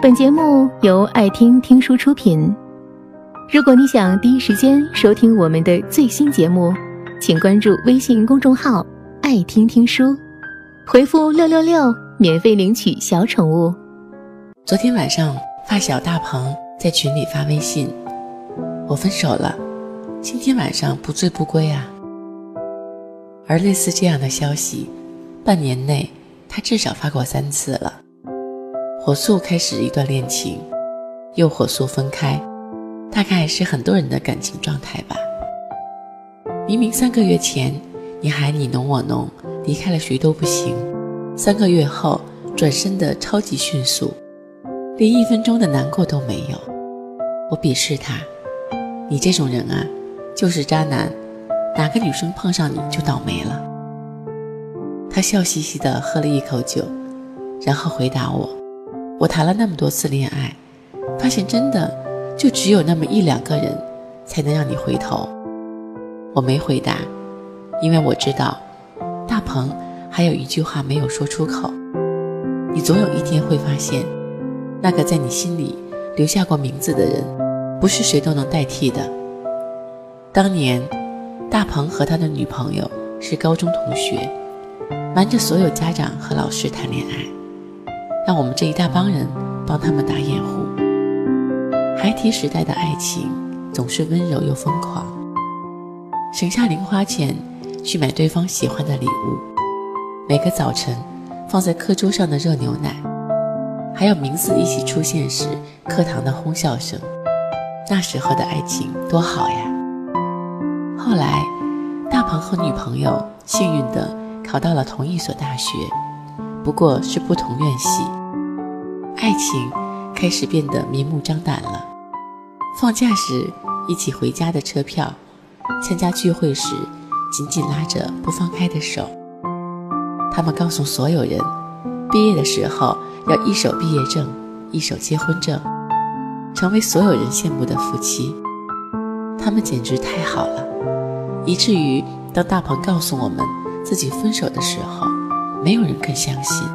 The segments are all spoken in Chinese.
本节目由爱听听书出品。如果你想第一时间收听我们的最新节目，请关注微信公众号“爱听听书”，回复“六六六”免费领取小宠物。昨天晚上，发小大鹏在群里发微信：“我分手了，今天晚上不醉不归啊。”而类似这样的消息，半年内他至少发过三次了。火速开始一段恋情，又火速分开，大概是很多人的感情状态吧。明明三个月前你还你侬我侬，离开了谁都不行，三个月后转身的超级迅速，连一分钟的难过都没有。我鄙视他，你这种人啊，就是渣男。哪个女生碰上你就倒霉了？他笑嘻嘻地喝了一口酒，然后回答我：“我谈了那么多次恋爱，发现真的就只有那么一两个人才能让你回头。”我没回答，因为我知道大鹏还有一句话没有说出口：你总有一天会发现，那个在你心里留下过名字的人，不是谁都能代替的。当年。大鹏和他的女朋友是高中同学，瞒着所有家长和老师谈恋爱，让我们这一大帮人帮他们打掩护。孩提时代的爱情总是温柔又疯狂，省下零花钱去买对方喜欢的礼物，每个早晨放在课桌上的热牛奶，还有名字一起出现时课堂的哄笑声，那时候的爱情多好呀！后来，大鹏和女朋友幸运的考到了同一所大学，不过是不同院系。爱情开始变得明目张胆了。放假时一起回家的车票，参加聚会时紧紧拉着不放开的手。他们告诉所有人，毕业的时候要一手毕业证，一手结婚证，成为所有人羡慕的夫妻。他们简直太好了。以至于当大鹏告诉我们自己分手的时候，没有人肯相信。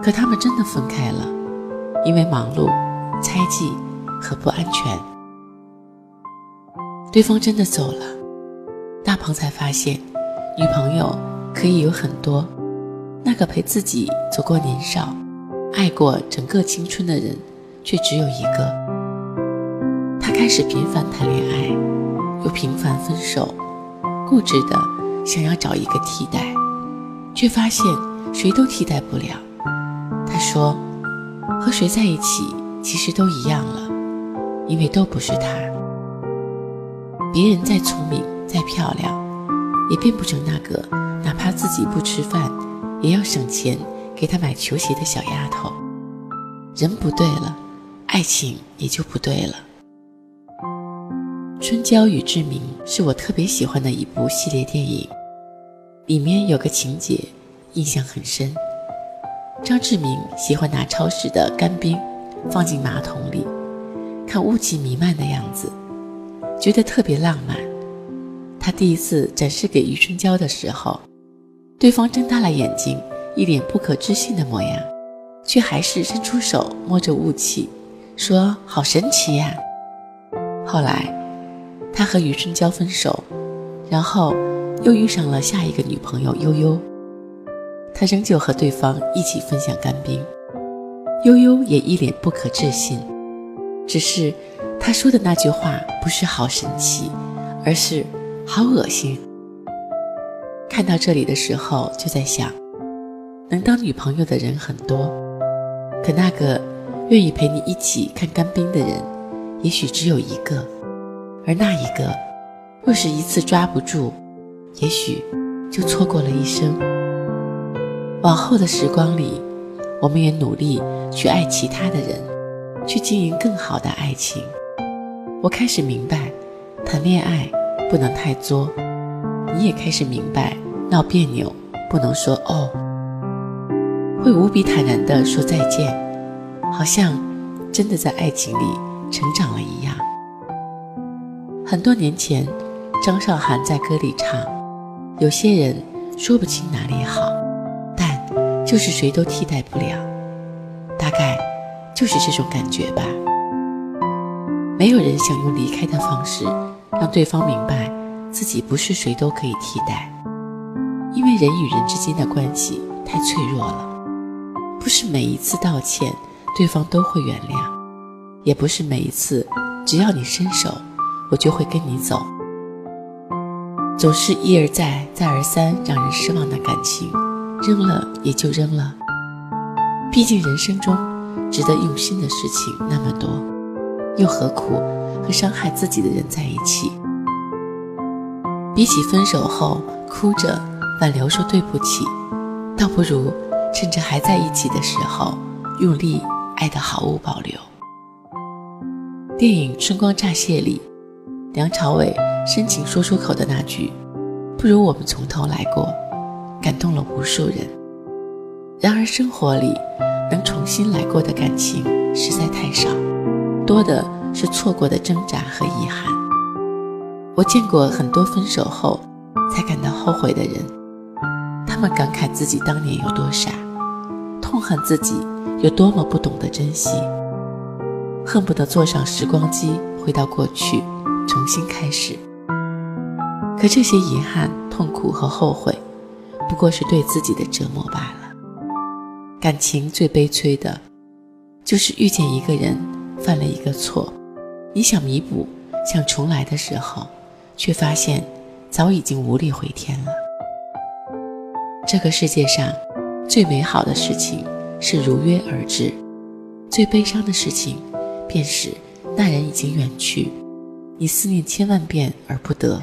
可他们真的分开了，因为忙碌、猜忌和不安全。对方真的走了，大鹏才发现，女朋友可以有很多，那个陪自己走过年少、爱过整个青春的人，却只有一个。他开始频繁谈恋爱，又频繁分手。固执的想要找一个替代，却发现谁都替代不了。他说：“和谁在一起其实都一样了，因为都不是他。别人再聪明再漂亮，也变不成那个哪怕自己不吃饭也要省钱给他买球鞋的小丫头。人不对了，爱情也就不对了。”《春娇与志明》是我特别喜欢的一部系列电影，里面有个情节印象很深。张志明喜欢拿超市的干冰放进马桶里，看雾气弥漫的样子，觉得特别浪漫。他第一次展示给余春娇的时候，对方睁大了眼睛，一脸不可置信的模样，却还是伸出手摸着雾气，说：“好神奇呀！”后来。他和余春娇分手，然后又遇上了下一个女朋友悠悠。他仍旧和对方一起分享干冰，悠悠也一脸不可置信。只是他说的那句话不是好神奇，而是好恶心。看到这里的时候就在想，能当女朋友的人很多，可那个愿意陪你一起看干冰的人，也许只有一个。而那一个，若是一次抓不住，也许就错过了一生。往后的时光里，我们也努力去爱其他的人，去经营更好的爱情。我开始明白，谈恋爱不能太作。你也开始明白，闹别扭不能说哦，会无比坦然地说再见，好像真的在爱情里成长了一样。很多年前，张韶涵在歌里唱：“有些人说不清哪里好，就是谁都替代不了。大概就是这种感觉吧。没有人想用离开的方式让对方明白自己不是谁都可以替代，因为人与人之间的关系太脆弱了。不是每一次道歉对方都会原谅，也不是每一次只要你伸手，我就会跟你走。总是一而再、再而三让人失望的感情，扔了也就扔了。毕竟人生中值得用心的事情那么多，又何苦和伤害自己的人在一起？比起分手后哭着挽留说对不起，倒不如趁着还在一起的时候用力爱得毫无保留。电影《春光乍泄》里，梁朝伟。深情说出口的那句“不如我们从头来过”，感动了无数人。然而生活里能重新来过的感情实在太少，多的是错过的挣扎和遗憾。我见过很多分手后才感到后悔的人，他们感慨自己当年有多傻，痛恨自己有多么不懂得珍惜，恨不得坐上时光机回到过去，重新开始。可这些遗憾、痛苦和后悔，过是对自己的折磨罢了。感情最悲催的，就是遇见一个人，犯了一个错，你想弥补、想重来的时候，却发现早已经无力回天了。这个世界上，最美好的事情是如约而至，最悲伤的事情，便是那人已经远去，你思念千万遍而不得。